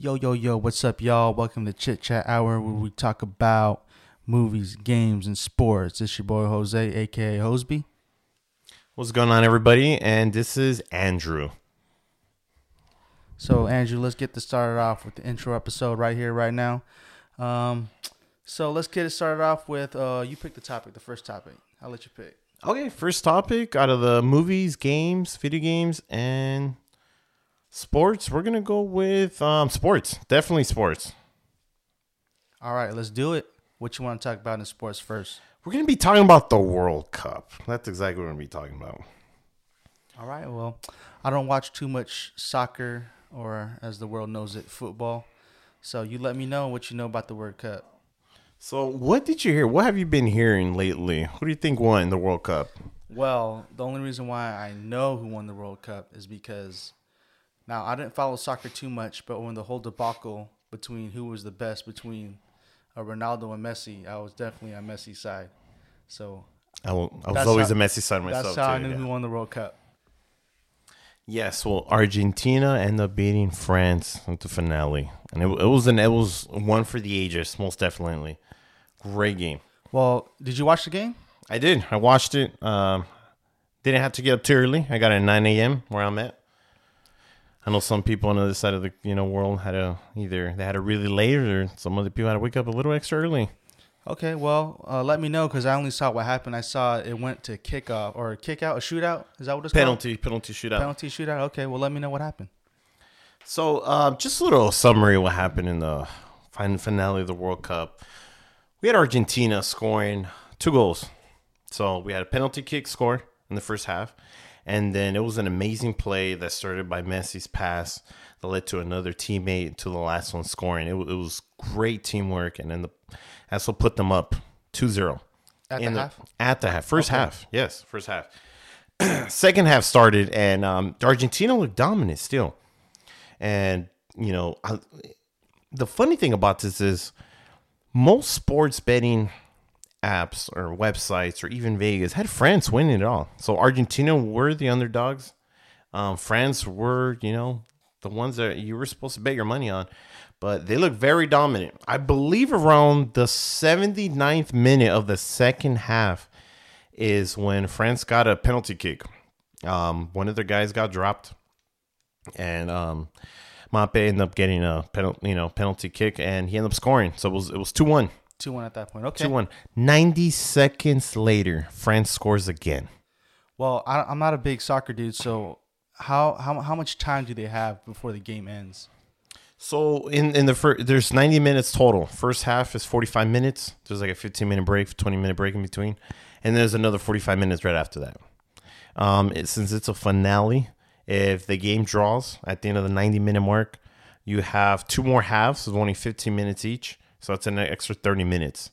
Yo, yo, yo, what's up, y'all? Welcome to Chit Chat Hour, where we talk about movies, games, and sports. It's your boy Jose, aka Hoseby. What's going on, everybody? And this is Andrew. So, Andrew, let's get this started off with the intro episode right here, right now. Um, so let's get it started off with uh, you pick the topic, the first topic. I'll let you pick. Okay, first topic out of the movies, games, video games, and sports. We're gonna go with um, sports. Definitely sports. All right, let's do it. What you want to talk about in sports first? We're gonna be talking about the World Cup. That's exactly what we're gonna be talking about. All right. Well, I don't watch too much soccer, or as the world knows it, football. So you let me know what you know about the World Cup. So, what did you hear? What have you been hearing lately? Who do you think won the World Cup? Well, the only reason why I know who won the World Cup is because now I didn't follow soccer too much, but when the whole debacle between who was the best between uh, Ronaldo and Messi, I was definitely on Messi's side. So I, will, I was always how- a Messi side myself. that's how I knew yeah. who won the World Cup. Yes, well, Argentina ended up beating France at the finale, and it, it was an it was one for the ages, most definitely. Great game. Well, did you watch the game? I did. I watched it. Um, didn't have to get up too early. I got at 9 a.m. where I'm at. I know some people on the other side of the you know world had a either they had a really late or some other people had to wake up a little extra early. Okay, well, uh, let me know because I only saw what happened. I saw it went to kickoff or kick out, a shootout. Is that what it's called? Penalty, penalty shootout. Penalty shootout. Okay, well, let me know what happened. So, um, just a little summary of what happened in the final finale of the World Cup. We had Argentina scoring two goals. So we had a penalty kick score in the first half, and then it was an amazing play that started by Messi's pass that led to another teammate to the last one scoring. It, it was great teamwork, and then the what put them up 2-0. At in the half? At the half. First half. Yes, first half. Second half started, and um, Argentina looked dominant still. And, you know, I, the funny thing about this is most sports betting apps or websites or even Vegas had France winning it all. So Argentina were the underdogs. Um, France were, you know, the ones that you were supposed to bet your money on. But they look very dominant. I believe around the 79th minute of the second half is when France got a penalty kick. Um, one of their guys got dropped, and um, Mbappe ended up getting a penalty, you know, penalty kick, and he ended up scoring. So it was it was two one. 2 1 at that point. Okay. Two one. Ninety seconds later, France scores again. Well, I, I'm not a big soccer dude, so how, how how much time do they have before the game ends? So in in the first, there's 90 minutes total. First half is 45 minutes. There's like a 15 minute break, 20 minute break in between, and there's another 45 minutes right after that. Um, it, since it's a finale, if the game draws at the end of the 90 minute mark, you have two more halves of only 15 minutes each, so that's an extra 30 minutes.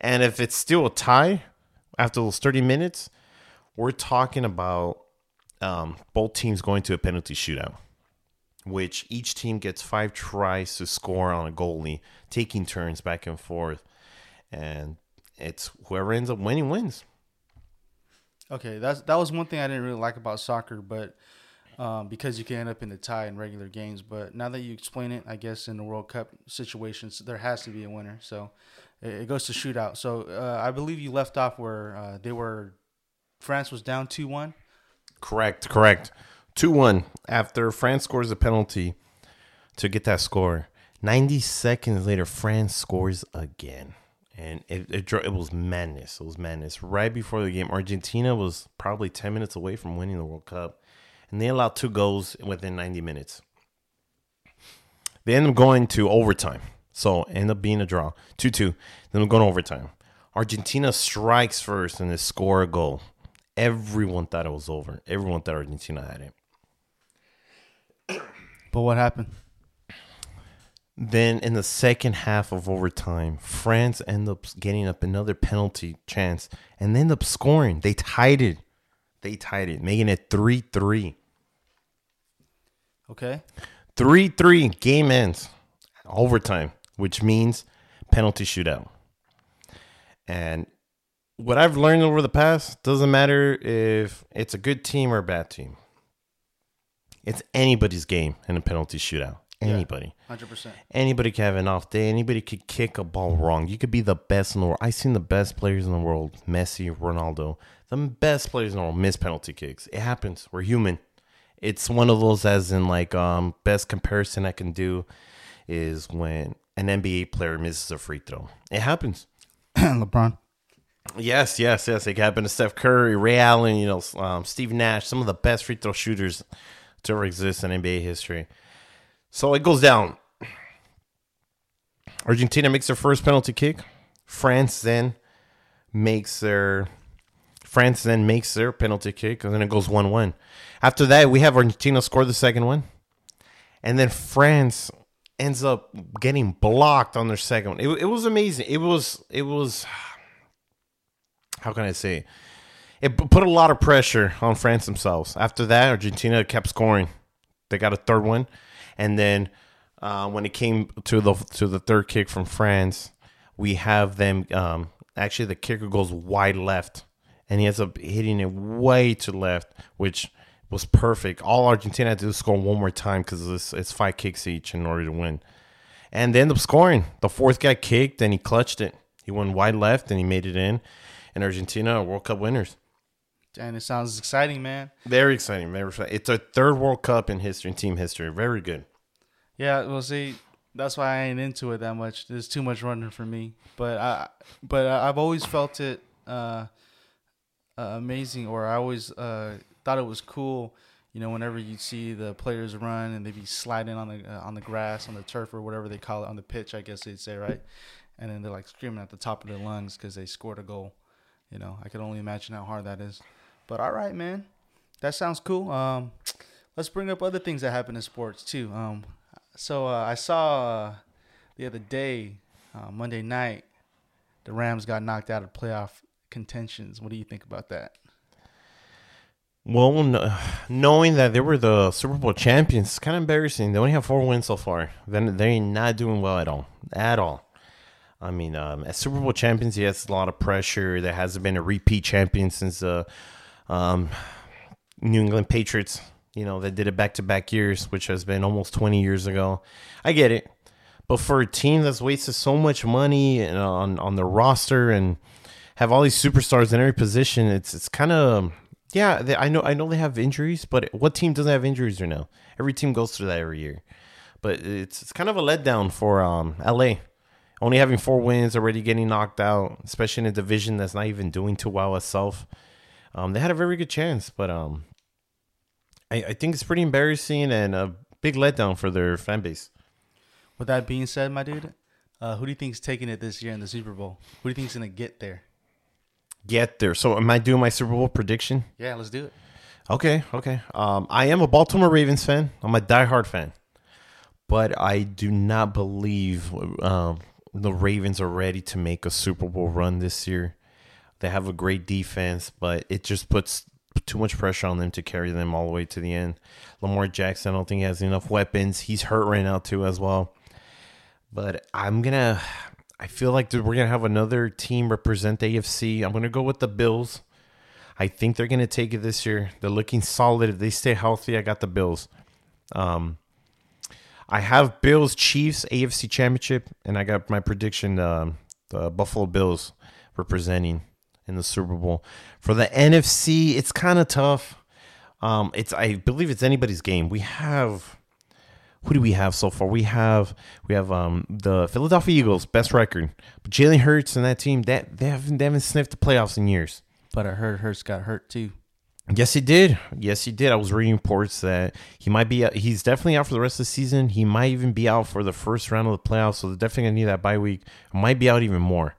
And if it's still a tie after those 30 minutes, we're talking about um, both teams going to a penalty shootout which each team gets five tries to score on a goalie, taking turns back and forth. And it's whoever ends up winning wins. Okay, that's that was one thing I didn't really like about soccer, but um, because you can end up in the tie in regular games. But now that you explain it, I guess in the World Cup situations, there has to be a winner. So it, goes to shootout. So uh, I believe you left off where uh, they were. France was down two one. Correct, correct. 2 1 after France scores a penalty to get that score. 90 seconds later, France scores again. And it, it, it was madness. It was madness. Right before the game, Argentina was probably 10 minutes away from winning the World Cup. And they allowed two goals within 90 minutes. They end up going to overtime. So end up being a draw. 2 2. Then we're going to overtime. Argentina strikes first and they score a goal. Everyone thought it was over. Everyone thought Argentina had it. But what happened? Then in the second half of overtime, France end up getting up another penalty chance and they end up scoring. They tied it. They tied it, making it 3 3. Okay. 3 3 game ends. Overtime, which means penalty shootout. And what I've learned over the past doesn't matter if it's a good team or a bad team. It's anybody's game in a penalty shootout. Anybody. Hundred percent. Anybody could have an off day. Anybody could kick a ball wrong. You could be the best in the world. I've seen the best players in the world, Messi, Ronaldo, the best players in the world miss penalty kicks. It happens. We're human. It's one of those as in like um best comparison I can do is when an NBA player misses a free throw. It happens. LeBron. Yes, yes, yes. It happened to Steph Curry, Ray Allen, you know, um, Steve Nash, some of the best free throw shooters to ever exist in NBA history. So it goes down. Argentina makes their first penalty kick. France then makes their France then makes their penalty kick, and then it goes one-one. After that, we have Argentina score the second one, and then France ends up getting blocked on their second one. It, it was amazing. It was it was how can I say? It put a lot of pressure on France themselves. After that, Argentina kept scoring. They got a third one, and then uh, when it came to the to the third kick from France, we have them. Um, actually, the kicker goes wide left, and he ends up hitting it way to left, which was perfect. All Argentina had to score one more time because it's, it's five kicks each in order to win, and they end up scoring. The fourth got kicked, and he clutched it. He went wide left, and he made it in. And Argentina are World Cup winners. And it sounds exciting, man. Very exciting. Very exciting. It's a third World Cup in history, in team history. Very good. Yeah, well, see, that's why I ain't into it that much. There's too much running for me. But I, but I've always felt it uh, uh, amazing, or I always uh, thought it was cool. You know, whenever you see the players run and they be sliding on the uh, on the grass, on the turf, or whatever they call it, on the pitch, I guess they'd say, right? And then they're like screaming at the top of their lungs because they scored a goal. You know, I can only imagine how hard that is. But all right, man, that sounds cool. Um, let's bring up other things that happen in sports too. Um, so uh, I saw uh, the other day, uh, Monday night, the Rams got knocked out of playoff contentions. What do you think about that? Well, no, knowing that they were the Super Bowl champions, it's kind of embarrassing. They only have four wins so far. Then they're not doing well at all, at all. I mean, um, as Super Bowl champions, yes, a lot of pressure. There hasn't been a repeat champion since the um, New England Patriots. You know, they did it back to back years, which has been almost 20 years ago. I get it. But for a team that's wasted so much money on, on the roster and have all these superstars in every position, it's it's kind of yeah. They, I know I know they have injuries, but what team doesn't have injuries right now? Every team goes through that every year. But it's it's kind of a letdown for um, LA only having four wins, already getting knocked out, especially in a division that's not even doing too well itself. Um, they had a very good chance, but um, I, I think it's pretty embarrassing and a big letdown for their fan base. With that being said, my dude, uh, who do you think's taking it this year in the Super Bowl? Who do you think's gonna get there? Get there. So, am I doing my Super Bowl prediction? Yeah, let's do it. Okay, okay. Um, I am a Baltimore Ravens fan. I'm a diehard fan, but I do not believe um, the Ravens are ready to make a Super Bowl run this year. They have a great defense, but it just puts too much pressure on them to carry them all the way to the end. Lamar Jackson, I don't think he has enough weapons. He's hurt right now too, as well. But I'm gonna. I feel like we're gonna have another team represent AFC. I'm gonna go with the Bills. I think they're gonna take it this year. They're looking solid. If they stay healthy, I got the Bills. Um, I have Bills Chiefs AFC Championship, and I got my prediction: uh, the Buffalo Bills representing in the Super Bowl. For the NFC, it's kind of tough. Um, it's I believe it's anybody's game. We have who do we have so far? We have we have um the Philadelphia Eagles best record, but Jalen Hurts and that team that they haven't they haven't sniffed the playoffs in years. But I heard Hurts got hurt too. Yes, he did. Yes, he did. I was reading reports that he might be. He's definitely out for the rest of the season. He might even be out for the first round of the playoffs. So they're definitely gonna need that bye week. Might be out even more.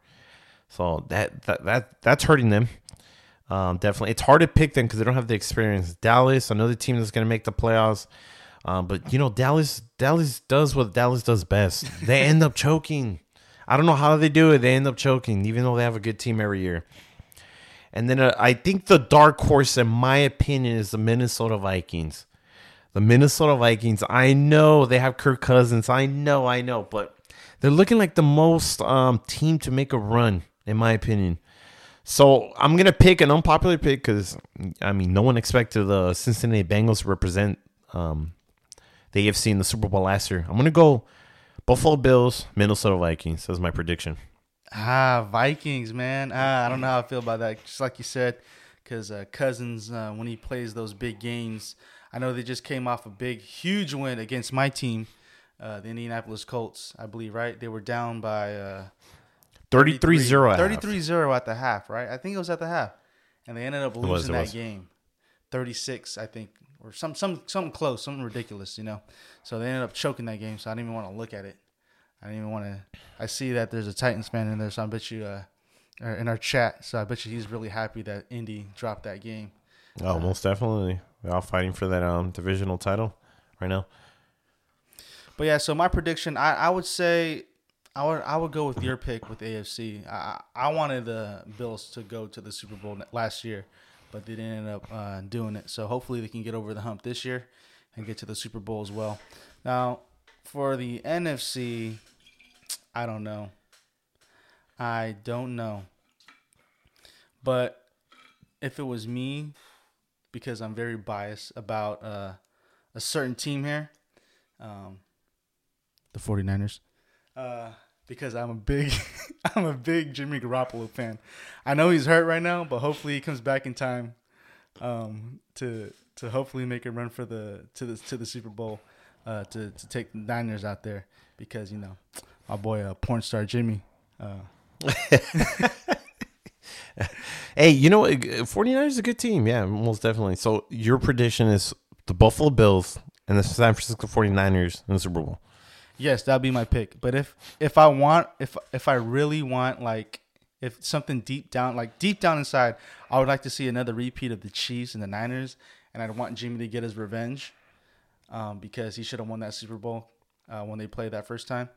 So that that, that that's hurting them. Um, definitely, it's hard to pick them because they don't have the experience. Dallas, another team that's gonna make the playoffs. Um, but you know, Dallas Dallas does what Dallas does best. They end up choking. I don't know how they do it. They end up choking, even though they have a good team every year. And then uh, I think the dark horse, in my opinion, is the Minnesota Vikings. The Minnesota Vikings. I know they have Kirk Cousins. I know, I know, but they're looking like the most um, team to make a run, in my opinion. So I'm gonna pick an unpopular pick because I mean no one expected the Cincinnati Bengals to represent um, the AFC in the Super Bowl last year. I'm gonna go Buffalo Bills, Minnesota Vikings. That's my prediction. Ah, Vikings, man. Ah, I don't know how I feel about that. Just like you said, because uh, Cousins, uh, when he plays those big games, I know they just came off a big, huge win against my team, uh, the Indianapolis Colts, I believe, right? They were down by uh, 33 0 33 0 at the half, right? I think it was at the half. And they ended up losing was, that was. game. 36, I think, or some, some, something close, something ridiculous, you know? So they ended up choking that game, so I didn't even want to look at it. I didn't even want to. I see that there's a Titans fan in there, so I bet you, uh, in our chat, so I bet you he's really happy that Indy dropped that game. Oh, most definitely. We're all fighting for that um divisional title right now. But yeah, so my prediction, I, I would say, I would I would go with your pick with AFC. I I wanted the Bills to go to the Super Bowl last year, but they didn't end up uh, doing it. So hopefully they can get over the hump this year and get to the Super Bowl as well. Now for the NFC, I don't know. I don't know. But if it was me, because I'm very biased about uh, a certain team here, um, the 49ers, uh, because I'm a big, I'm a big Jimmy Garoppolo fan. I know he's hurt right now, but hopefully he comes back in time um, to to hopefully make a run for the to the to the Super Bowl uh, to to take the Niners out there because you know my boy uh, porn star Jimmy. Uh, Hey, you know what? 49ers is a good team. Yeah, most definitely. So your prediction is the Buffalo Bills and the San Francisco 49ers in the Super Bowl. Yes, that'd be my pick. But if if I want if if I really want like if something deep down like deep down inside, I would like to see another repeat of the Chiefs and the Niners, and I'd want Jimmy to get his revenge, um, because he should have won that Super Bowl uh, when they played that first time.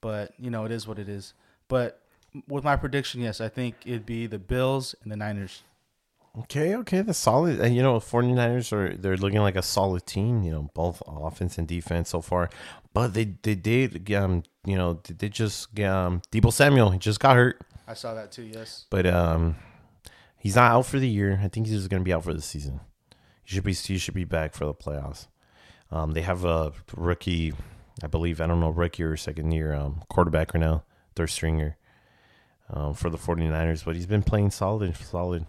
But you know it is what it is. But with my prediction, yes, I think it'd be the Bills and the Niners. Okay, okay, the solid. And you know, 49ers are they're looking like a solid team, you know, both offense and defense so far. But they they did um, you know, they just um Deebo Samuel, he just got hurt. I saw that too. Yes. But um he's not out for the year. I think he's just going to be out for the season. He should be he should be back for the playoffs. Um they have a rookie, I believe, I don't know, rookie or second year um quarterback right now, third stringer. Um, for the 49ers, but he's been playing solid, solid.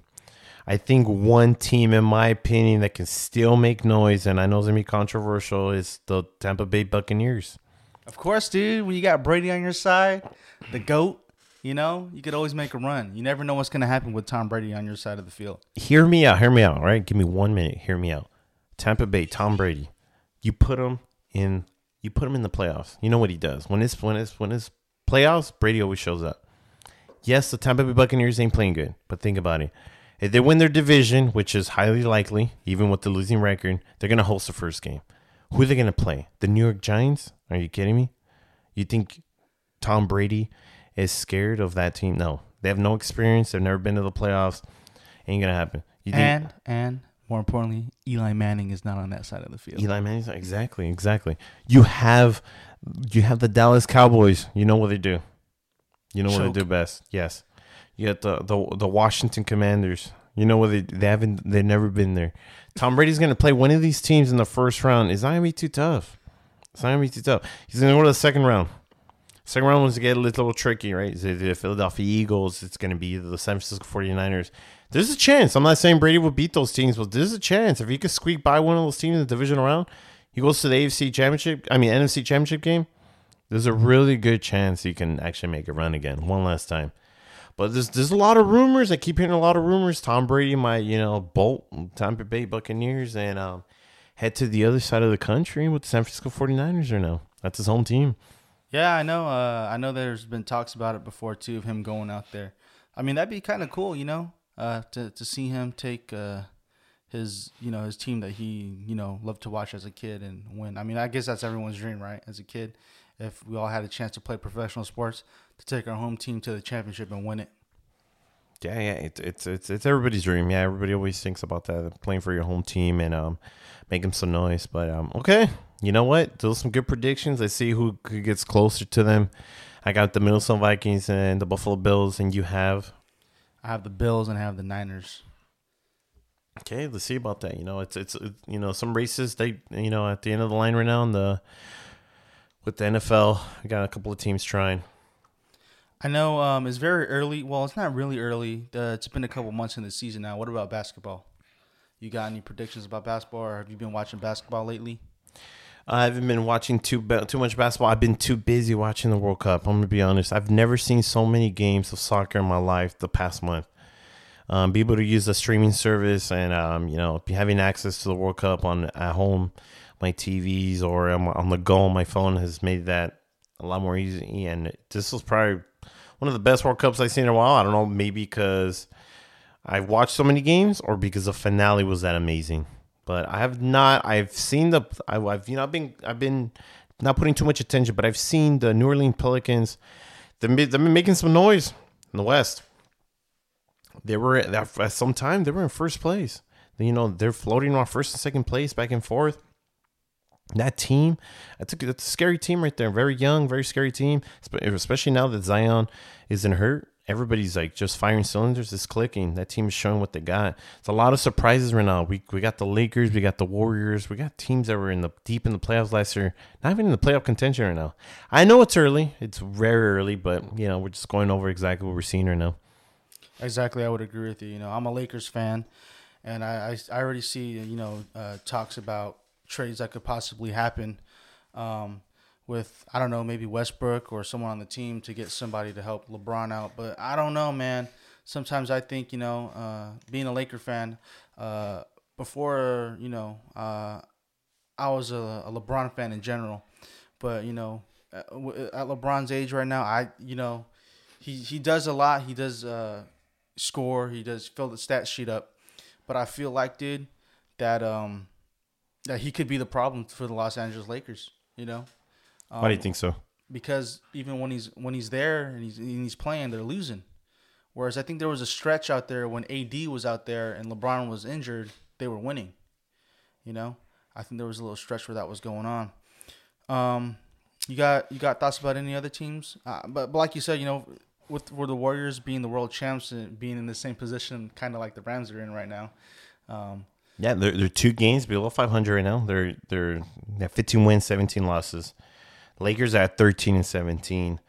I think one team, in my opinion, that can still make noise, and I know it's gonna be controversial, is the Tampa Bay Buccaneers. Of course, dude. When you got Brady on your side, the goat, you know, you could always make a run. You never know what's going to happen with Tom Brady on your side of the field. Hear me out. Hear me out. All right, give me one minute. Hear me out. Tampa Bay, Tom Brady. You put him in. You put him in the playoffs. You know what he does when it's when it's when it's playoffs. Brady always shows up. Yes, the Tampa Bay Buccaneers ain't playing good, but think about it. If they win their division, which is highly likely, even with the losing record, they're gonna host the first game. Who are they gonna play? The New York Giants? Are you kidding me? You think Tom Brady is scared of that team? No, they have no experience. They've never been to the playoffs. Ain't gonna happen. You think And and more importantly, Eli Manning is not on that side of the field. Eli Manning's exactly, exactly. You have you have the Dallas Cowboys. You know what they do. You know what they do best. Yes. You the the the Washington Commanders. You know what they they haven't they've never been there. Tom Brady's gonna play one of these teams in the first round. It's not gonna be too tough. It's not gonna be too tough. He's gonna go to the second round. Second round was to get a little tricky, right? Is the Philadelphia Eagles? It's gonna be the San Francisco 49ers. There's a chance. I'm not saying Brady will beat those teams, but there's a chance. If he could squeak by one of those teams in the divisional round, he goes to the AFC championship, I mean NFC championship game. There's a really good chance he can actually make a run again one last time. But there's there's a lot of rumors. I keep hearing a lot of rumors. Tom Brady might, you know, bolt Tampa Bay Buccaneers and um, head to the other side of the country with the San Francisco 49ers or no. That's his home team. Yeah, I know. Uh, I know. There's been talks about it before too of him going out there. I mean, that'd be kind of cool, you know, uh, to to see him take uh, his you know his team that he you know loved to watch as a kid and win. I mean, I guess that's everyone's dream, right? As a kid, if we all had a chance to play professional sports, to take our home team to the championship and win it. Yeah, yeah, it's it's it's it's everybody's dream. Yeah, everybody always thinks about that, playing for your home team and um, making some noise. But um, okay, you know what? Those are some good predictions. Let's see who gets closer to them. I got the Minnesota Vikings and the Buffalo Bills, and you have I have the Bills and I have the Niners. Okay, let's see about that. You know, it's it's you know some races they you know at the end of the line right now in the with the NFL, we got a couple of teams trying. I know um, it's very early. Well, it's not really early. Uh, it's been a couple months in the season now. What about basketball? You got any predictions about basketball, or have you been watching basketball lately? I haven't been watching too too much basketball. I've been too busy watching the World Cup. I'm gonna be honest. I've never seen so many games of soccer in my life the past month. Um, be able to use a streaming service and um, you know having access to the World Cup on at home, my TVs or on the go on my phone has made that a lot more easy. And this was probably one of the best World Cups I've seen in a while. I don't know, maybe because I've watched so many games or because the finale was that amazing. But I have not. I've seen the. I, have you know I've been I've been not putting too much attention, but I've seen the New Orleans Pelicans. They've been, they've been making some noise in the West. They were at some time they were in first place. You know they're floating on first and second place, back and forth. That team, that's a, that's a scary team right there. Very young, very scary team, especially now that Zion isn't hurt. Everybody's like just firing cylinders. It's clicking. That team is showing what they got. It's a lot of surprises right now. We we got the Lakers, we got the Warriors, we got teams that were in the deep in the playoffs last year, not even in the playoff contention right now. I know it's early. It's very early, but you know we're just going over exactly what we're seeing right now. Exactly, I would agree with you. You know, I'm a Lakers fan, and I I, I already see you know uh, talks about trades that could possibly happen um, with I don't know maybe Westbrook or someone on the team to get somebody to help LeBron out. But I don't know, man. Sometimes I think you know, uh, being a Laker fan, uh, before you know, uh, I was a, a, LeBron fan in general. But you know, at, LeBron's age right now, I you know, he he does a lot. He does uh, score. He does fill the stat sheet up. But I feel like, dude, that um that he could be the problem for the Los Angeles Lakers. You know. Um, Why do you think so? Because even when he's when he's there and he's and he's playing, they're losing. Whereas I think there was a stretch out there when AD was out there and LeBron was injured, they were winning. You know, I think there was a little stretch where that was going on. Um, you got you got thoughts about any other teams? Uh, but, but like you said, you know, with with the Warriors being the world champs and being in the same position, kind of like the Rams are in right now. Um, yeah, they're, they're two games below 500 right now. They're they're they 15 wins, 17 losses. Lakers at 13 and 17.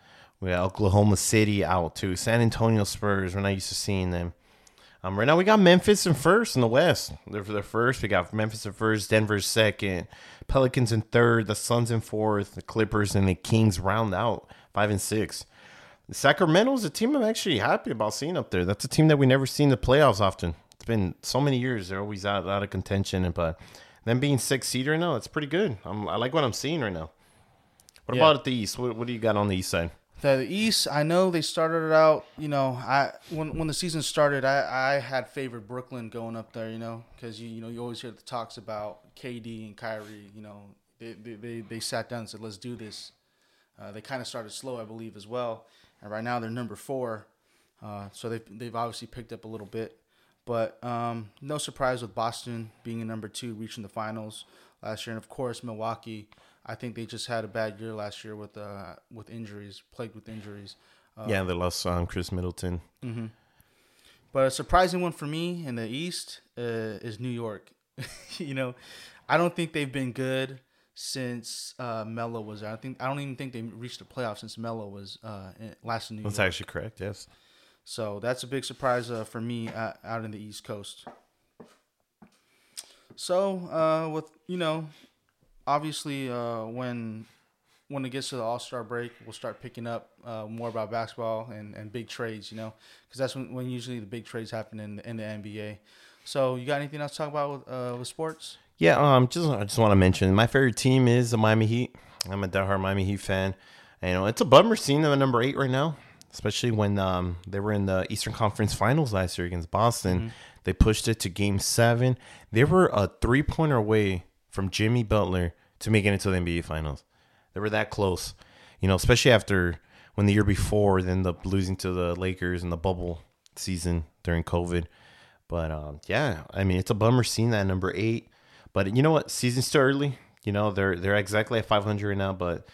We got Oklahoma City out too. San Antonio Spurs. We're not used to seeing them. Um, right now we got Memphis in first in the West. They're for the first. We got Memphis in first, Denver second, Pelicans in third, the Suns in fourth, the Clippers and the Kings round out five and six. Sacramento's a team I'm actually happy about seeing up there. That's a team that we never see in the playoffs often it's been so many years. They're always out, out of contention, but them being six seed right now, it's pretty good. I'm, i like what I'm seeing right now. What yeah. about at the East? What, what do you got on the East side? The East, I know they started it out. You know, I when when the season started, I, I had favored Brooklyn going up there. You know, because you you know you always hear the talks about KD and Kyrie. You know, they they they, they sat down and said, "Let's do this." Uh, they kind of started slow, I believe, as well. And right now they're number four, uh, so they've they've obviously picked up a little bit. But um, no surprise with Boston being a number two, reaching the finals last year, and of course Milwaukee. I think they just had a bad year last year with uh, with injuries, plagued with injuries. Uh, yeah, they lost um, Khris Middleton. Mm-hmm. But a surprising one for me in the East uh, is New York. you know, I don't think they've been good since uh, Melo was there. I think I don't even think they reached the playoffs since Melo was uh, last in New That's York. That's actually correct. Yes. So that's a big surprise uh, for me uh, out in the East Coast. So uh, with you know, obviously uh, when when it gets to the All Star break, we'll start picking up uh, more about basketball and, and big trades. You know, because that's when, when usually the big trades happen in the, in the NBA. So you got anything else to talk about with, uh, with sports? Yeah, um, just I just want to mention my favorite team is the Miami Heat. I'm a diehard Miami Heat fan. You know, it's a bummer seeing them at number eight right now especially when um, they were in the Eastern Conference Finals last year against Boston. Mm-hmm. They pushed it to Game Seven. They were a three pointer away from Jimmy Butler to making it to the NBA Finals. They were that close, you know, especially after when the year before, then the losing to the Lakers in the bubble season during COVID. But um, yeah, I mean, it's a bummer seeing that number eight. But you know what? Season's still early. You know, they're they're exactly at 500 right now, but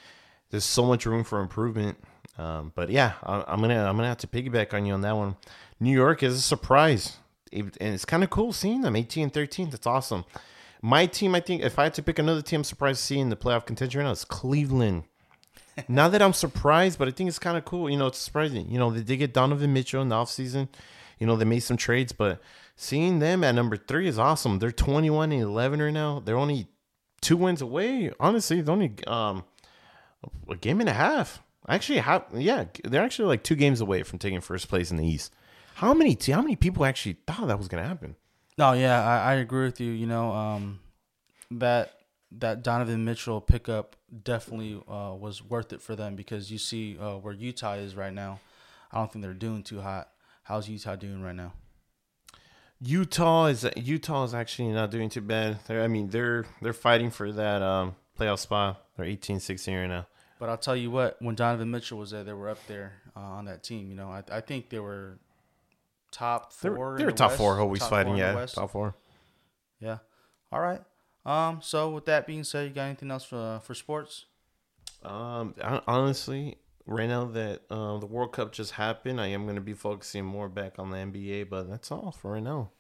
there's so much room for improvement. Um, but yeah, I, am gonna I'm gonna have to piggyback on you on that one. New York is a surprise. it- and it's kind of cool seeing them 18 and 13. That's awesome. My team, I think, if I had to pick another team, I'm surprised seeing the playoff contention right now is Cleveland. Not that I'm surprised, but I think it's kind of cool. You know, it's surprising. You know, they did get Donovan Mitchell in the offseason. You know, they made some trades, but seeing them at number three is awesome. They're 21 and 11 right now. They're only two wins away. Honestly, they're only um, a game and a half. Actually, how? Yeah, they're actually like two games away from taking first place in the East. How many? How many people actually thought that was gonna happen? No, yeah, I, I agree with you. You know, um, that that Donovan Mitchell pickup definitely uh, was worth it for them because you see uh, where Utah is right now. I don't think they're doing too hot. How's Utah doing right now? Utah is Utah is actually not doing too bad. They're, I mean, they're they're fighting for that um, playoff spot. They're 18, 16 right now. But I'll tell you what, when Donovan Mitchell was there, they were up there uh, on that team. You know, I, I think they were top four. in they're the top West, four, always top fighting. four Yeah, top four. Yeah. All right. Um. So with that being said, you got anything else for for sports? Um, honestly, right now that uh, the World Cup just happened, I am going to be focusing more back on the NBA. But that's all for right now.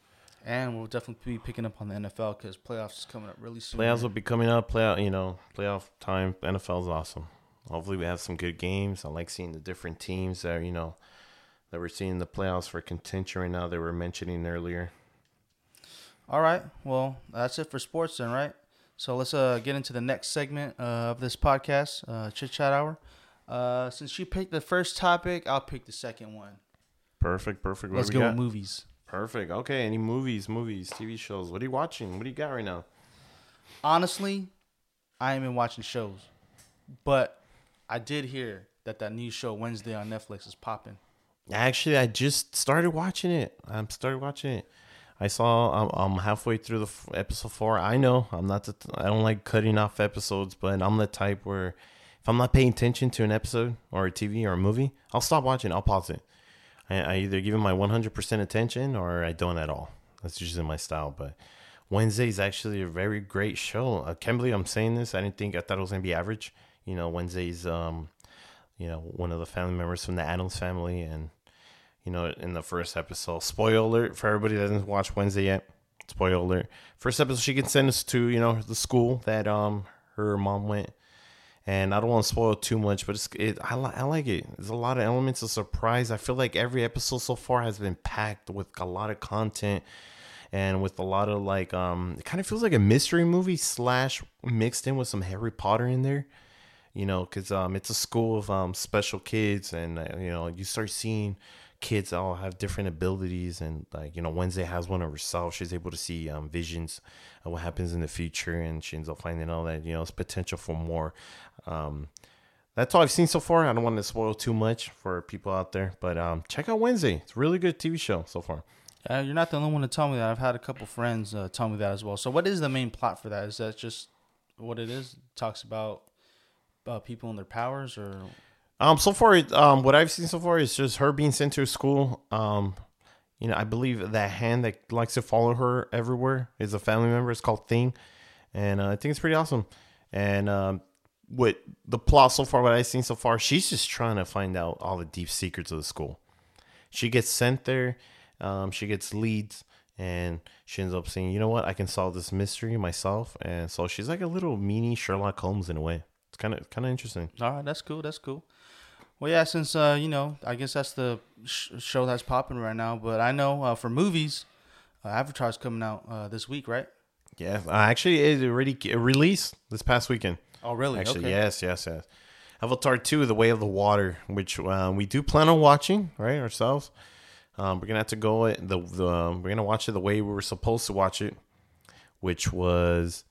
And we'll definitely be picking up on the NFL because playoffs is coming up really soon. Playoffs will be coming up. Playoff, you know, playoff time. NFL is awesome. Hopefully, we have some good games. I like seeing the different teams that are, you know that we're seeing in the playoffs for contention right now. That we were mentioning earlier. All right. Well, that's it for sports then, right? So let's uh get into the next segment uh, of this podcast, uh, chit chat hour. Uh, since you picked the first topic, I'll pick the second one. Perfect, perfect. What Let's go got? with movies. Perfect. Okay. Any movies, movies, TV shows? What are you watching? What do you got right now? Honestly, I ain't been watching shows, but I did hear that that new show Wednesday on Netflix is popping. Actually, I just started watching it. I'm started watching it. I saw. I'm, I'm halfway through the f- episode four. I know I'm not. The, I don't like cutting off episodes, but I'm the type where if I'm not paying attention to an episode or a TV or a movie, I'll stop watching. I'll pause it. I, I either give it my 100% attention or I don't at all. That's usually my style. But Wednesday is actually a very great show. I can't believe I'm saying this. I didn't think I thought it was gonna be average. You know, Wednesday's um, you know, one of the family members from the Addams family, and you know, in the first episode, spoiler alert for everybody that hasn't watched Wednesday yet. Spoiler alert. First episode, she gets us to you know the school that um her mom went, and I don't want to spoil too much, but it's it I, li- I like it. There's a lot of elements of surprise. I feel like every episode so far has been packed with a lot of content and with a lot of like um it kind of feels like a mystery movie slash mixed in with some Harry Potter in there. You know, because um it's a school of um special kids, and uh, you know you start seeing kids all have different abilities and like you know wednesday has one of herself she's able to see um, visions of what happens in the future and she ends up finding out that you know it's potential for more um, that's all i've seen so far i don't want to spoil too much for people out there but um, check out wednesday it's a really good tv show so far Uh, you're not the only one to tell me that. I've had a couple friends uh, tell me that as well. So, what is the main plot for that? Is that just what it is? talks about uh, people and their powers, or Um, so far, um, what I've seen so far is just her being sent to a school. Um, you know, I believe that hand that likes to follow her everywhere is a family member. It's called Thing, and uh, I think it's pretty awesome. And um, what the plot so far, what I've seen so far, she's just trying to find out all the deep secrets of the school. She gets sent there. Um, she gets leads, and she ends up saying, "You know what? I can solve this mystery myself." And so she's like a little mini Sherlock Holmes in a way. It's kind of kind of interesting. all right, that's cool. That's cool. Well, yeah, since uh, you know, I guess that's the sh- show that's popping right now. But I know uh, for movies, uh, Avatar's coming out uh, this week, right? Yeah, uh, actually, it already released this past weekend. Oh, really? Actually, okay. yes, yes, yes. Avatar two: The Way of the Water, which uh, we do plan on watching, right ourselves. Um, we're gonna have to go it the the um, we're gonna watch it the way we were supposed to watch it, which was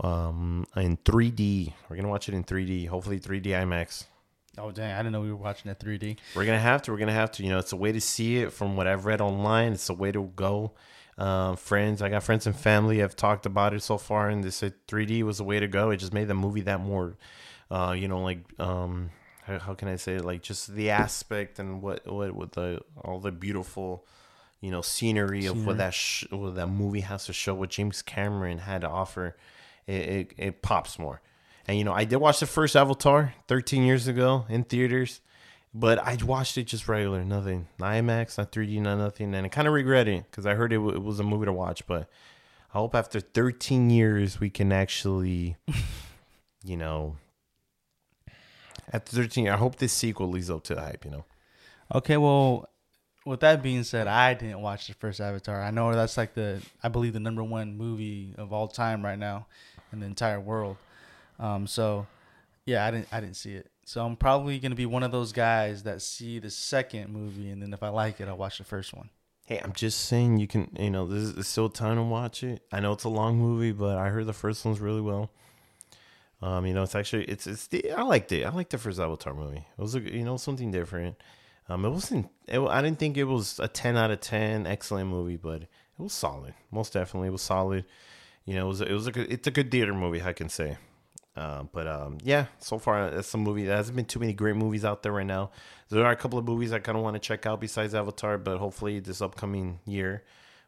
um in 3D. We're gonna watch it in 3D, hopefully 3D IMAX. Oh, dang! I didn't know we were watching it 3D. We're gonna have to. We're gonna have to. You know, it's a way to see it from what I've read online. It's a way to go. Um, friends, I got friends and family have talked about it so far, and they said 3D was the way to go. It just made the movie that more, uh, you know, like um, how, how can I say it? Like just the aspect and what what with the all the beautiful, you know, scenery of what that sh- what that movie has to show. What James Cameron had to offer, it it, it pops more. And you know, I did watch the first Avatar 13 years ago in theaters But I watched it just regular, nothing, not IMAX, not 3D, not nothing, and I kind of regret it because I heard it, w- it was a movie to watch. But I hope after 13 years we can actually, you know, after 13, I hope this sequel leads up to the hype. You know. Okay, well, with that being said, I didn't watch the first Avatar. I know that's like the, I believe the number one movie of all time right now in the entire world. Um, so yeah, I didn't, I didn't see it. So I'm probably gonna be one of those guys that see the second movie, and then if I like it, I'll watch the first one. Hey, I'm just saying you can, you know, there's, there's still time to watch it. I know it's a long movie, but I heard the first one's really well. Um, you know, it's actually it's it's the, I liked it. I liked the first Avatar movie. It was a, you know something different. Um, it wasn't. It, I didn't think it was a ten out of ten excellent movie, but it was solid. Most definitely, it was solid. You know, it was it was a good, it's a good theater movie, I can say. Uh, but um, yeah, so far that's a movie. There hasn't been too many great movies out there right now. There are a couple of movies I kind of want to check out besides Avatar, but hopefully this upcoming year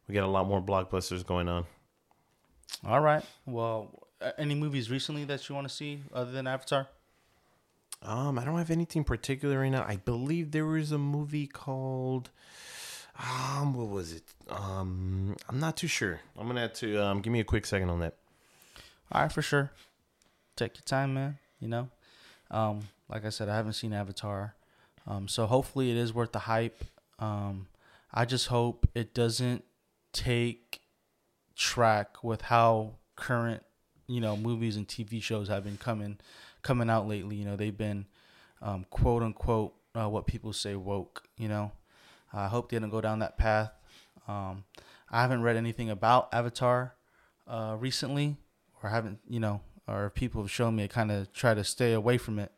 we get a lot more blockbusters going on. All right. Well, any movies recently that you want to see other than Avatar? Um, I don't have anything particular right now. I believe there was a movie called um, what was it? Um, I'm not too sure. I'm gonna have to um give me a quick second on that. All right, for sure. Take your time, man. You know, um, like I said, I haven't seen Avatar, um, so hopefully it is worth the hype. Um, I just hope it doesn't take track with how current, you know, movies and TV shows have been coming coming out lately. You know, they've been um, quote unquote uh, what people say woke. You know, I hope they don't go down that path. Um, I haven't read anything about Avatar uh, recently, or haven't you know, or people have shown me. I kind of try to stay away from it,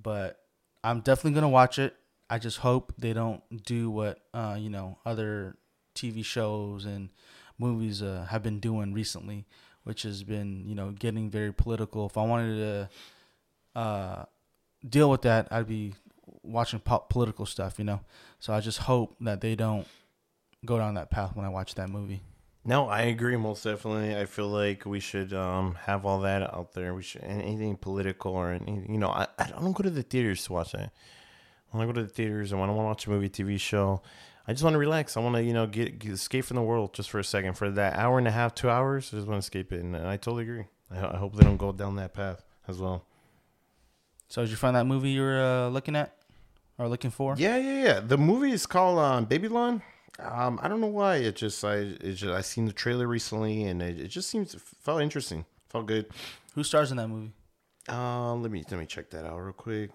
but I'm definitely gonna watch it. I just hope they don't do what uh, you know other TV shows and movies uh, have been doing recently, which has been you know getting very political. If I wanted to uh, deal with that, I'd be watching po- political stuff, you know. So I just hope that they don't go down that path when I watch that movie. No, I agree most definitely. I feel like we should um have all that out there. We should anything political or anything. You know, I, I don't go to the theaters to watch that. When I go to the theaters and when I want to watch a movie, TV show, I just want to relax. I want to you know get, get escape from the world just for a second for that hour and a half, two hours. I just want to escape it, and I totally agree. I, I hope they don't go down that path as well. So did you find that movie you were uh, looking at or looking for? Yeah, yeah, yeah. The movie is called um, Babylon. Um, I don't know why. It just I it just I seen the trailer recently, and it, it just seems felt interesting. Felt good. Who stars in that movie? Uh, let me let me check that out real quick.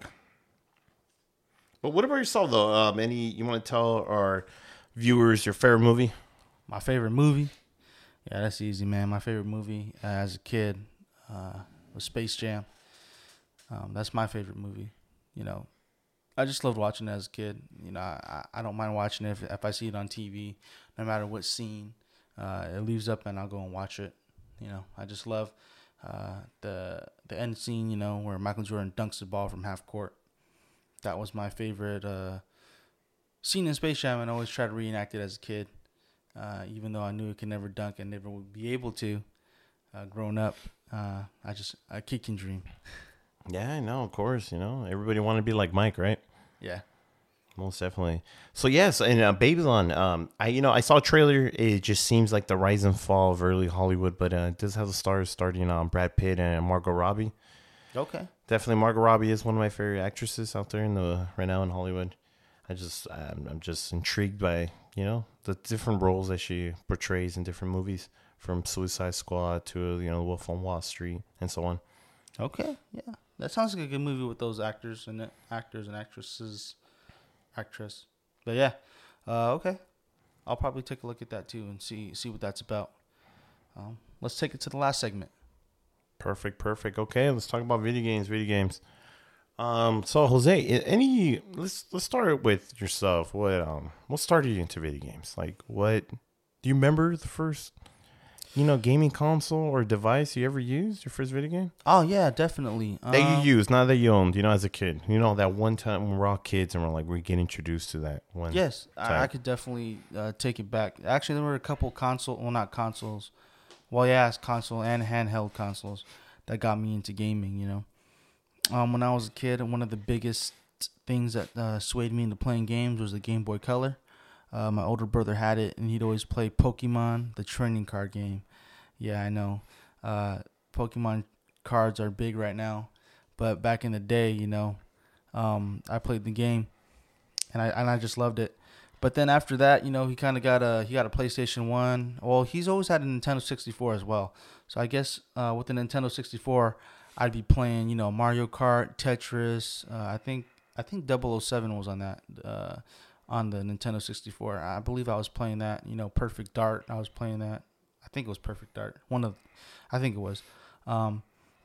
But what about yourself though? Um, any you want to tell our viewers your favorite movie? My favorite movie? Yeah, that's easy, man. My favorite movie uh, as a kid uh, was Space Jam. Um, that's my favorite movie. You know, I just loved watching it as a kid. You know, I, I don't mind watching it if, if I see it on TV, no matter what scene uh, it leaves up, and I'll go and watch it. You know, I just love uh, the the end scene. You know, where Michael Jordan dunks the ball from half court. That was my favorite uh, scene in Space Jam, and I always tried to reenact it as a kid. Uh, even though I knew it could never dunk and never would be able to, uh, growing up, uh, I just a kid can dream. Yeah, I know. Of course, you know everybody want to be like Mike, right? Yeah. Most definitely. So yes, and uh, Babylon. Um, I you know I saw a trailer. It just seems like the rise and fall of early Hollywood, but uh, it does have the stars starting on Brad Pitt and Margot Robbie. Okay. Definitely, Margot Robbie is one of my favorite actresses out there in the right now in Hollywood. I just I'm, I'm just intrigued by you know the different roles that she portrays in different movies, from Suicide Squad to you know Wolf on Wall Street and so on. Okay. Yeah. That sounds like a good movie with those actors and actors and actresses, actress. But yeah. Uh, okay. I'll probably take a look at that too and see see what that's about. Um, let's take it to the last segment. Perfect, perfect. Okay, let's talk about video games. Video games. Um, so Jose, any let's let's start with yourself. What um, what started you into video games? Like, what do you remember the first, you know, gaming console or device you ever used? Your first video game Oh yeah, definitely. that Um, you used, not that you owned. You know, as a kid, you know, that one time when we're all kids and we're like we get introduced to that one. Yes, I, I could definitely uh, take it back. Actually, there were a couple console, well, not consoles. Well, yeah, it's console and handheld consoles that got me into gaming. You know, um, when I was a kid, one of the biggest things that uh, swayed me into playing games was the Game Boy Color. Uh, my older brother had it, and he'd always play Pokemon, the training card game. Yeah, I know. Uh, Pokemon cards are big right now, but back in the day, you know, um, I played the game, and I and I just loved it. But then after that, you know, he kind of got a he got a PlayStation One. Well, he's always had a Nintendo 64 as well. So I guess uh, with the Nintendo 64, I'd be playing, you know, Mario Kart, Tetris. Uh, I think I think 007 was on that uh, on the Nintendo 64. I believe I was playing that. You know, Perfect Dark. I was playing that. I think it was Perfect Dark. One of, I think it was. Um,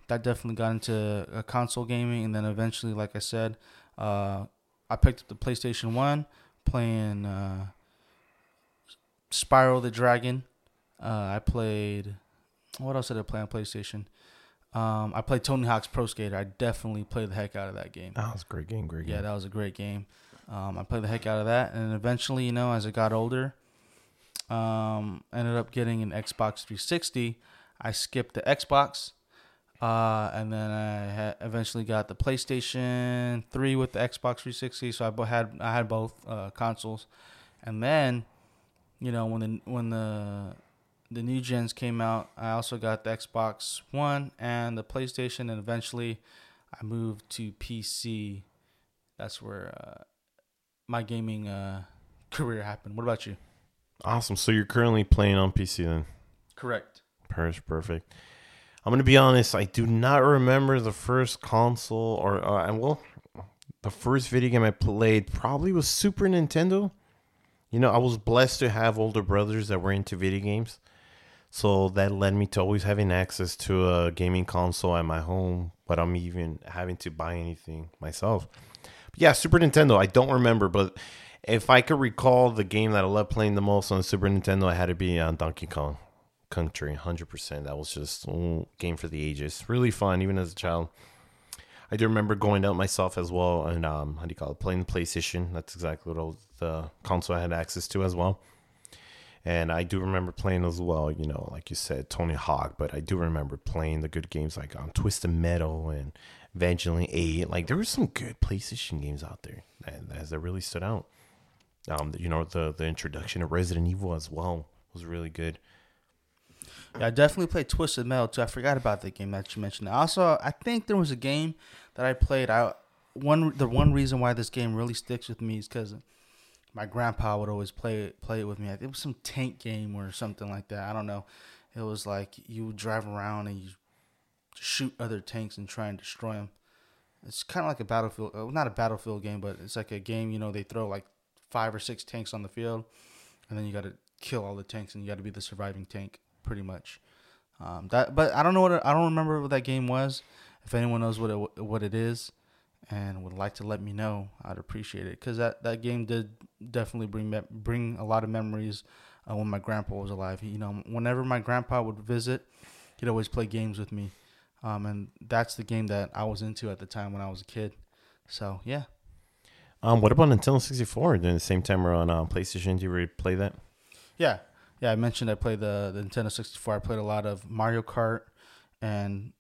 that definitely got into uh, console gaming, and then eventually, like I said, uh, I picked up the PlayStation One, playing uh, Spyro the Dragon. Uh, I played. What else did I play on PlayStation? Um, I played Tony Hawk's Pro Skater. I definitely played the heck out of that game. That was a great game. Great game. Yeah, that was a great game. Um, I played the heck out of that, and eventually, you know, as I got older, um, ended up getting an Xbox 360. I skipped the Xbox, uh, and then I ha- eventually got the PlayStation 3 with the Xbox 360. So I had I had both uh, consoles, and then, you know, when the when the the new gens came out, I also got the Xbox One and the PlayStation, and eventually, I moved to PC. That's where uh, my gaming uh, career happened. What about you? Awesome. So you're currently playing on PC then? Correct. Perfect. Perfect. I'm gonna be honest. I do not remember the first console or uh, well, the first video game I played probably was Super Nintendo. You know, I was blessed to have older brothers that were into video games, so that led me to always having access to a gaming console at my home. But I'm even having to buy anything myself. But yeah, Super Nintendo. I don't remember, but if I could recall the game that I loved playing the most on Super Nintendo, I had to be on Donkey Kong Country, hundred percent. That was just a game for the ages. Really fun, even as a child. I do remember going out myself as well, and um, how do you call it? Playing the PlayStation. That's exactly what was, the console I had access to as well. And I do remember playing as well. You know, like you said, Tony Hawk. But I do remember playing the good games like um, Twisted Metal and Evangeline Eight. Like there were some good PlayStation games out there that, that really stood out. Um, you know, the the introduction of Resident Evil as well was really good. Yeah, I definitely played Twisted Metal too. I forgot about the game that you mentioned. Also, I think there was a game that I played. I one the one reason why this game really sticks with me is because my grandpa would always play it play it with me. It was some tank game or something like that. I don't know. It was like you would drive around and you shoot other tanks and try and destroy them. It's kind of like a battlefield, uh, not a battlefield game, but it's like a game. You know, they throw like five or six tanks on the field, and then you got to kill all the tanks, and you got to be the surviving tank pretty much. Um, that, but I don't know what I don't remember what that game was. If anyone knows what it what it is, and would like to let me know, I'd appreciate it because that, that game did definitely bring me, bring a lot of memories uh, when my grandpa was alive. You know, whenever my grandpa would visit, he'd always play games with me, um, and that's the game that I was into at the time when I was a kid. So yeah. Um, what about Nintendo 64? During the same time or on uh, PlayStation, do you ever play that? Yeah, yeah, I mentioned I played the, the Nintendo 64. I played a lot of Mario Kart, and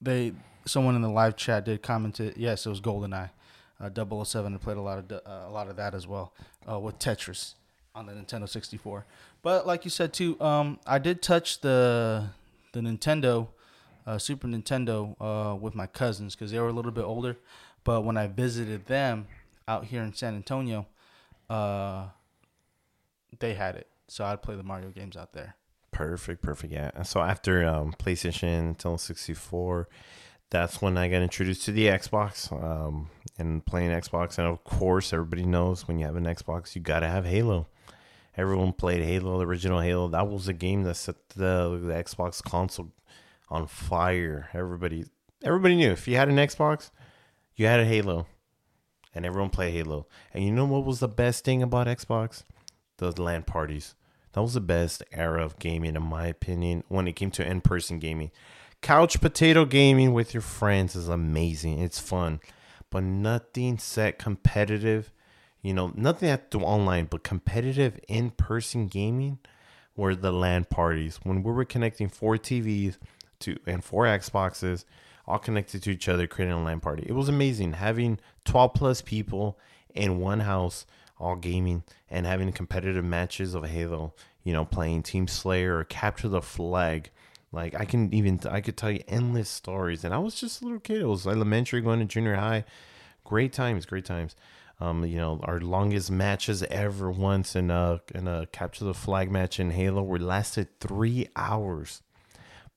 they someone in the live chat did comment it. Yes, it was GoldenEye, uh, 007. I played a lot of uh, a lot of that as well uh, with Tetris on the Nintendo 64. But like you said too, um, I did touch the the Nintendo, uh, Super Nintendo, uh, with my cousins because they were a little bit older. But when I visited them out here in San Antonio, uh, they had it so I'd play the Mario games out there. Perfect, perfect. Yeah. So after um, PlayStation, Nintendo 64, that's when I got introduced to the Xbox um, and playing Xbox. And of course, everybody knows when you have an Xbox, you got to have Halo. Everyone played Halo, the original Halo. That was a game that set the, the Xbox console on fire. Everybody, everybody knew if you had an Xbox, you had a Halo, and everyone played Halo. And you know what was the best thing about Xbox? The LAN parties. That was the best era of gaming, in my opinion, when it came to in person gaming. Couch potato gaming with your friends is amazing. It's fun, but nothing set competitive. You know, nothing to do online, but competitive in person gaming were the LAN parties when we were connecting four TVs to and four Xboxes all connected to each other, creating a LAN party. It was amazing having 12 plus people in one house, all gaming, and having competitive matches of Halo. You know, playing Team Slayer or Capture the Flag. Like I can even I could tell you endless stories. And I was just a little kid. It was elementary going to junior high. Great times, great times. Um, you know, our longest matches ever once in a in a capture the flag match in Halo were lasted three hours.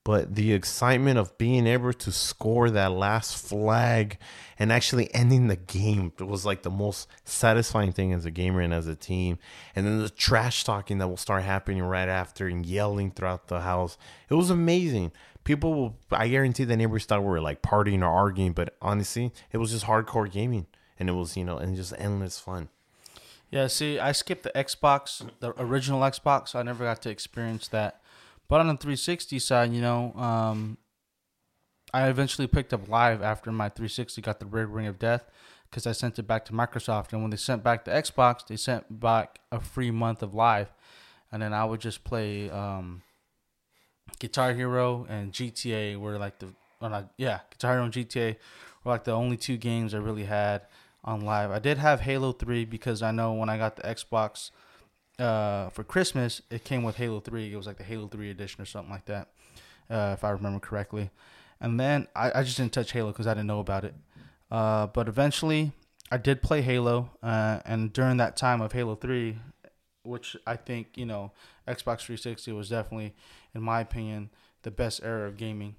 But the excitement of being able to score that last flag and actually ending the game was like the most satisfying thing as a gamer and as a team. And then the trash talking that will start happening right after and yelling throughout the house. It was amazing. People will, I guarantee the neighbors thought we were like partying or arguing, but honestly, it was just hardcore gaming and it was you know and just endless fun. Yeah, see, I skipped the Xbox, the original Xbox. So I never got to experience that. But on the 360 side, you know, um, I eventually picked up Live after my 360 got the Red Ring of Death because I sent it back to Microsoft. And when they sent back the Xbox, they sent back a free month of Live. And then I would just play um, Guitar Hero and GTA were like the, yeah, Guitar Hero and GTA were like the only two games I really had on live. I did have Halo 3 because I know when I got the Xbox uh, for Christmas, it came with Halo 3. It was like the Halo 3 edition or something like that, uh, if I remember correctly. And then I, I just didn't touch Halo because I didn't know about it. Uh, but eventually, I did play Halo. Uh, and during that time of Halo 3, which I think, you know, Xbox 360 was definitely, in my opinion, the best era of gaming.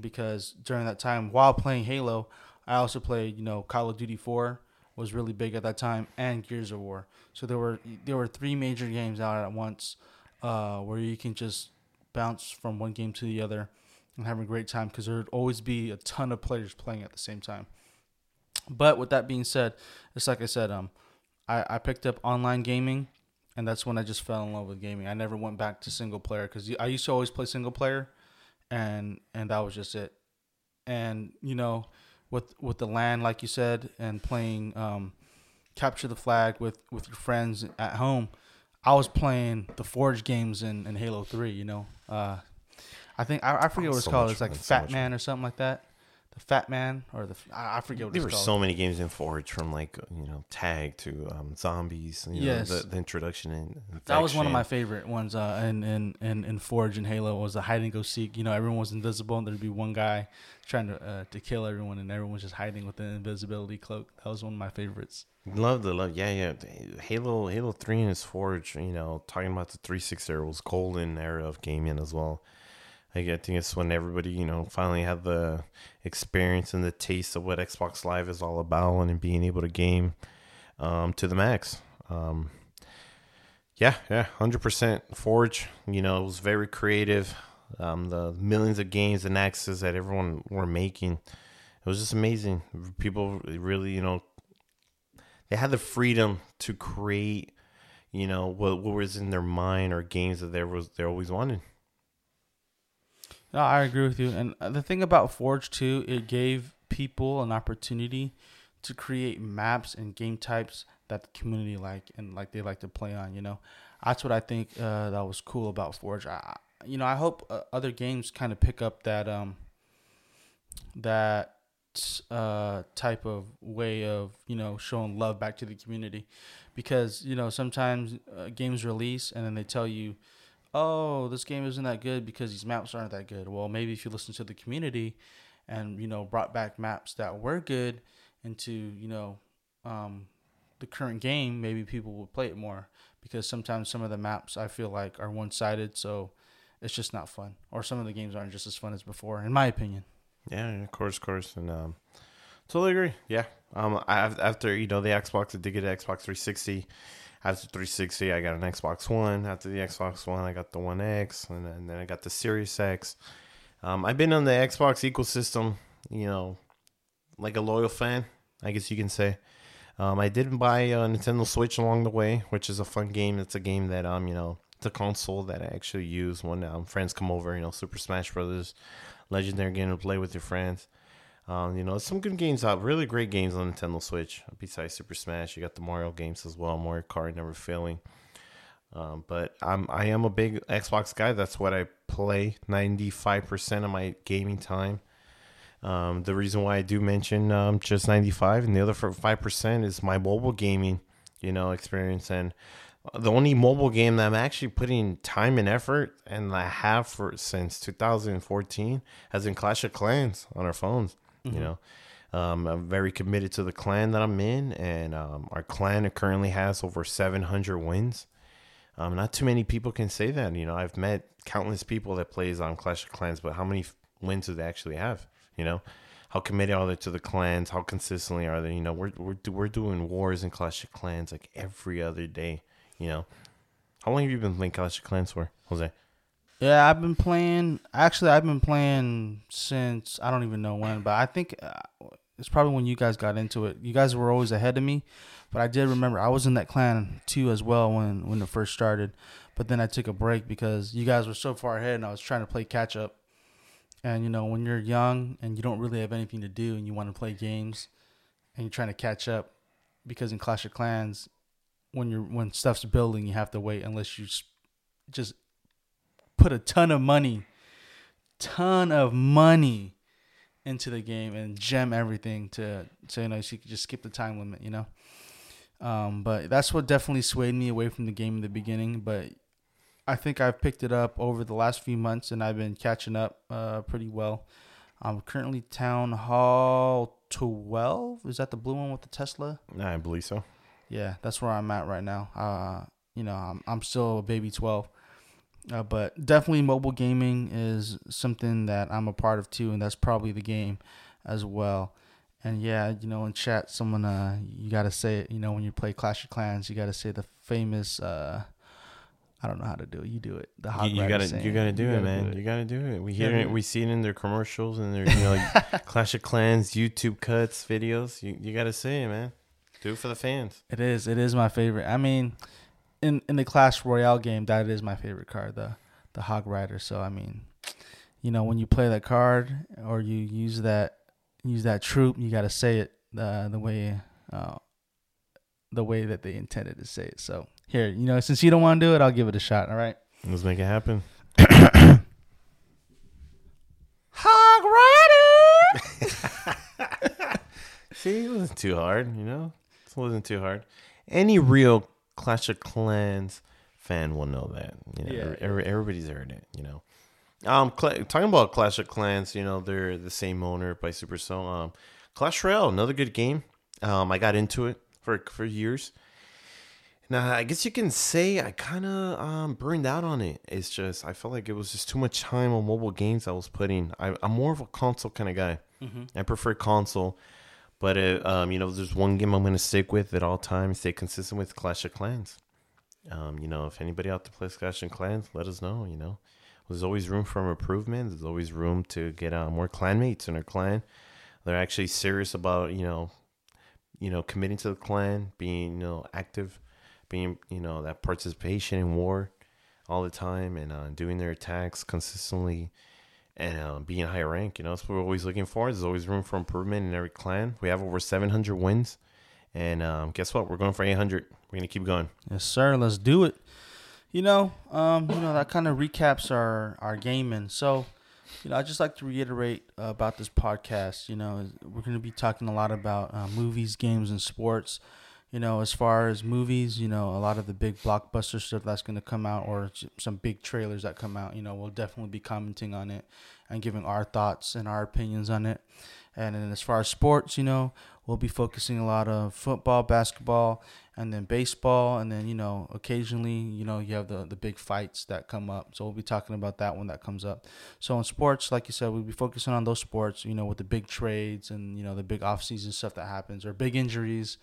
Because during that time, while playing Halo, I also played, you know, Call of Duty 4 was really big at that time, and Gears of War. So there were there were three major games out at once, uh, where you can just bounce from one game to the other and have a great time because there would always be a ton of players playing at the same time. But with that being said, it's like I said, um, I, I picked up online gaming, and that's when I just fell in love with gaming. I never went back to single player because I used to always play single player, and and that was just it. And you know, with with the LAN, like you said, and playing um, capture the flag with with your friends at home. I was playing the Forge games in, in Halo Three. You know, uh, I think I, I forget what it's so called. It's like Fat so Man or something like that the Fat Man or the I forget what there were called. so many games in Forge from like you know Tag to um, Zombies. You yes, know, the, the, introduction and that was one of my favorite ones. Uh, in, in in in Forge and Halo was the hide and go seek. You know, everyone was invisible and there'd be one guy trying to uh, to kill everyone, and everyone was just hiding with an invisibility cloak. That was one of my favorites. Love the love, yeah, yeah. Halo Halo Three and its Forge. You know, talking about the 360 era was golden era of gaming as well. I think it's when everybody, you know, finally had the experience and the taste of what Xbox Live is all about and being able to game um, to the max. Um, yeah, yeah, 100% Forge, you know, it was very creative. Um, the millions of games and axes that everyone were making, it was just amazing. People really, you know, they had the freedom to create, you know, what, what was in their mind or games that they was they always wanted. No, I agree with you. And uh, the thing about Forge too, it gave people an opportunity to create maps and game types that the community like and like they like to play on. You know, that's what I think uh, that was cool about Forge. I, you know, I hope uh, other games kind of pick up that um that uh type of way of you know showing love back to the community because you know sometimes uh, games release and then they tell you oh, this game isn't that good because these maps aren't that good. Well, maybe if you listen to the community and, you know, brought back maps that were good into, you know, um, the current game, maybe people would play it more because sometimes some of the maps I feel like are one sided. So it's just not fun. Or some of the games aren't just as fun as before, in my opinion. Yeah, of course, of course. And, um, totally agree. Yeah. Um, I, after, you know, the Xbox, I did get an Xbox 360 after 360, I got an Xbox One. After the Xbox One, I got the One X, and then, and then I got the Series X. Um, I've been on the Xbox ecosystem, you know, like a loyal fan, I guess you can say. Um, I did buy a Nintendo Switch along the way, which is a fun game. It's a game that um, you know, it's a console that I actually use when um, friends come over. You know, Super Smash Brothers, legendary game to play with your friends. Um, you know, some good games out. Really great games on Nintendo Switch. Besides Super Smash, you got the Mario games as well. Mario Kart never failing. Um, but I'm I am a big Xbox guy. That's what I play. Ninety five percent of my gaming time. Um, the reason why I do mention um, just 95 and the other 5% is my mobile gaming, you know, experience. And the only mobile game that I'm actually putting time and effort and I have for since 2014 has been Clash of Clans on our phones, you know. Um, I'm very committed to the clan that I'm in, and um, our clan currently has over 700 wins. Um, not too many people can say that. You know, I've met countless people that plays on Clash of Clans, but how many f- wins do they actually have? You know, how committed are they to the clans? How consistently are they? You know, we're we're do- we're doing wars in Clash of Clans like every other day. You know, how long have you been playing Clash of Clans for, Jose? Yeah, I've been playing. Actually, I've been playing since I don't even know when, but I think uh, it's probably when you guys got into it. You guys were always ahead of me, but I did remember I was in that clan too as well when when it first started. But then I took a break because you guys were so far ahead, and I was trying to play catch up. And you know, when you're young and you don't really have anything to do, and you want to play games, and you're trying to catch up, because in Clash of Clans, when you're when stuff's building, you have to wait unless you just put a ton of money, ton of money into the game and gem everything to so you know she could just skip the time limit, you know. Um, but that's what definitely swayed me away from the game in the beginning. But I think I've picked it up over the last few months and I've been catching up uh, pretty well. I'm currently Town Hall 12. Is that the blue one with the Tesla? I believe so. Yeah, that's where I'm at right now. Uh, you know, I'm I'm still a baby 12. Uh, but definitely mobile gaming is something that I'm a part of too, and that's probably the game as well. And yeah, you know, in chat, someone uh, you gotta say it. You know, when you play Clash of Clans, you gotta say the famous. Uh, I don't know how to do it. You do it. The hot You, you gotta you gotta do it, man. You gotta do it. We hear gotta it. We see it in their commercials and their you know like Clash of Clans YouTube cuts videos. You you gotta say it, man. Do it for the fans. It is. It is my favorite. I mean, in in the Clash Royale game, that is my favorite card, the the Hog Rider. So I mean, you know, when you play that card or you use that use that troop, you got to say it the the way uh, the way that they intended to say it. So here, you know, since you don't want to do it, I'll give it a shot. All right. Let's make it happen. Hog Rider. See, it wasn't too hard, you know? It wasn't too hard. Any real Clash of Clans fan will know that. You know, Yeah. every, everybody's heard it, you know. Um, Cla- talking about Clash of Clans, you know, they're the same owner by Supercell. Um, Clash Royale, another good game. Um, I got into it for for years. Now, I guess you can say I kind of um, burned out on it. It's just I felt like it was just too much time on mobile games I was putting. I, I'm more of a console kind of guy. I prefer console, but it, um, you know, there's one game I'm gonna stick with at all times. Stay consistent with Clash of Clans. Um, you know, if anybody out there plays Clash of Clans, let us know. You know, there's always room for improvement. There's always room to get uh, more clanmates in our clan. They're actually serious about you know, you know, committing to the clan, being you know active, being you know that participation in war all the time, and uh, doing their attacks consistently, and uh, being high rank. You know, that's what we're always looking for. There's always room for improvement in every clan. We have over 700 wins, and um, guess what? We're going for 800. We're gonna keep going. Yes, sir. Let's do it. You know, um, you know that kind of recaps our our gaming. So, you know, I just like to reiterate uh, about this podcast. You know, we're to be talking a lot about uh, movies, games, and sports. You know, as far as movies, you know, a lot of the big blockbuster stuff that's going to come out, or some big trailers that come out. You know, we'll definitely be commenting on it and giving our thoughts and our opinions on it. And then as far as sports, you know, we'll be focusing a lot of football, basketball, and then baseball, and then you know, occasionally, you know, you have the the big fights that come up. So we'll be talking about that when that comes up. So in sports, like you said, we'll be focusing on those sports, you know, with the big trades and you know the big off-season stuff that happens or big injuries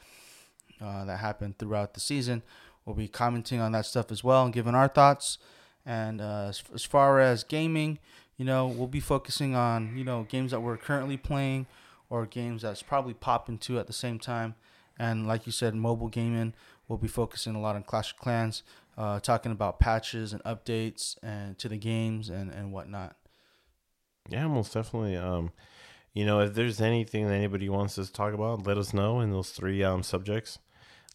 uh, that happen throughout the season. We'll be commenting on that stuff as well and giving our thoughts. And uh, as, as far as gaming, you know, we'll be focusing on you know games that we're currently playing or games that's probably popping to at the same time. And like you said, mobile gaming, we'll be focusing a lot on Clash of Clans, uh, talking about patches and updates and to the games and, and whatnot. Yeah, most definitely. Um, you know, if there's anything that anybody wants us to talk about, let us know in those three um subjects.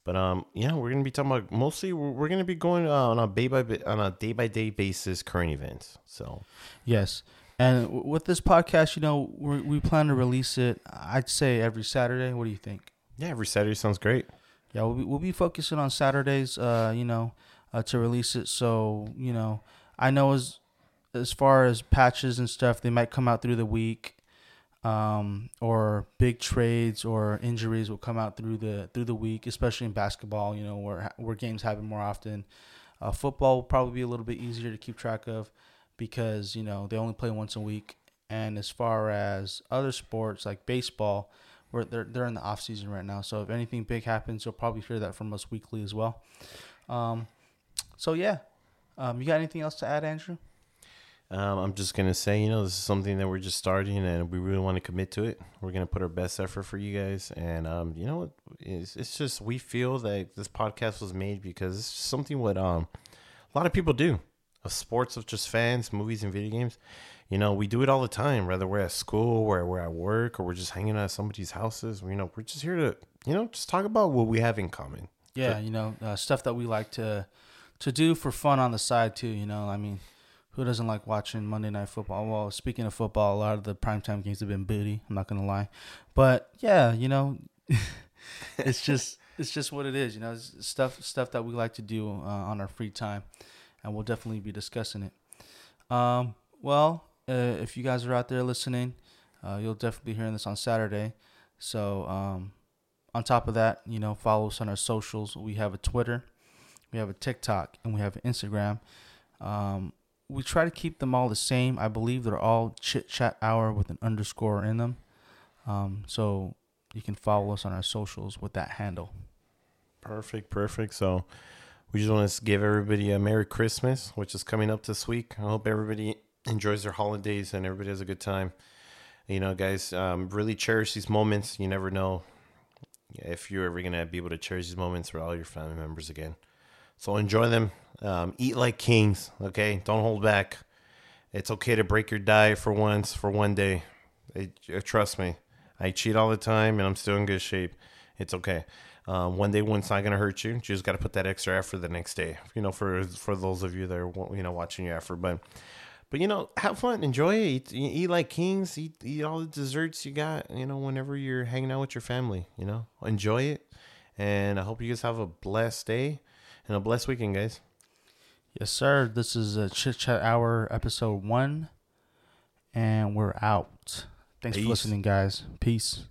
But um, yeah, we're gonna be talking about mostly. We're, we're gonna be going uh, on a day by on a day by day basis current events. So Yes. And w- with this podcast, you know, we we plan to release it. I'd say every Saturday. What do you think? Yeah, every Saturday sounds great. Yeah, we'll be, we'll be focusing on Saturdays. Uh, you know, uh, to release it. So you know, I know as as far as patches and stuff, they might come out through the week, um, or big trades or injuries will come out through the through the week, especially in basketball. You know, where where games happen more often. Uh, football will probably be a little bit easier to keep track of because you know they only play once a week. And as far as other sports like baseball, where they're they're in the off season right now. So if anything big happens, you'll probably hear that from us weekly as well. Um, so yeah, um, you got anything else to add, Andrew? Um, I'm just gonna say, you know, this is something that we're just starting, and we really want to commit to it. We're gonna put our best effort for you guys, and um, you know, it's, it's just we feel that this podcast was made because it's something what um a lot of people do of sports of just fans, movies, and video games. You know, we do it all the time, whether we're at school, or we're at work, or we're just hanging out at somebody's houses. You know, we're just here to, you know, just talk about what we have in common. Yeah, you know, uh, stuff that we like to to do for fun on the side too. You know, I mean, who doesn't like watching Monday Night Football? Well, speaking of football, a lot of the primetime games have been booty. I'm not gonna lie, but yeah, you know, it's just it's just what it is. You know, it's stuff stuff that we like to do uh, on our free time, and we'll definitely be discussing it. Um, well, uh, if you guys are out there listening, uh, you'll definitely be hearing this on Saturday. So, um, on top of that, you know, follow us on our socials. We have a Twitter, we have a TikTok, and we have an Instagram. Um, we try to keep them all the same. I believe they're all chit chat hour with an underscore in them. Um, so you can follow us on our socials with that handle. Perfect, perfect. So we just want to give everybody a Merry Christmas, which is coming up this week. I hope everybody enjoys their holidays and everybody has a good time. You know, guys, um, really cherish these moments. You never know if you're ever going to be able to cherish these moments with all your family members again. So enjoy them. Um, eat like kings, okay? Don't hold back. It's okay to break your diet for once, for one day. It, uh, trust me. I cheat all the time and I'm still in good shape. It's okay. Um, one day one's not gonna hurt you. You just got to put that extra effort the next day. You know, for for those of you that are you know watching your effort, but but you know, have fun, enjoy it. Eat, eat like kings. Eat eat all the desserts you got. You know, whenever you're hanging out with your family. You know, enjoy it. And I hope you guys have a blessed day and a blessed weekend, guys. Yes, sir. This is a Chit Chat Hour episode one, and we're out. Thanks Peace. for listening, guys. Peace.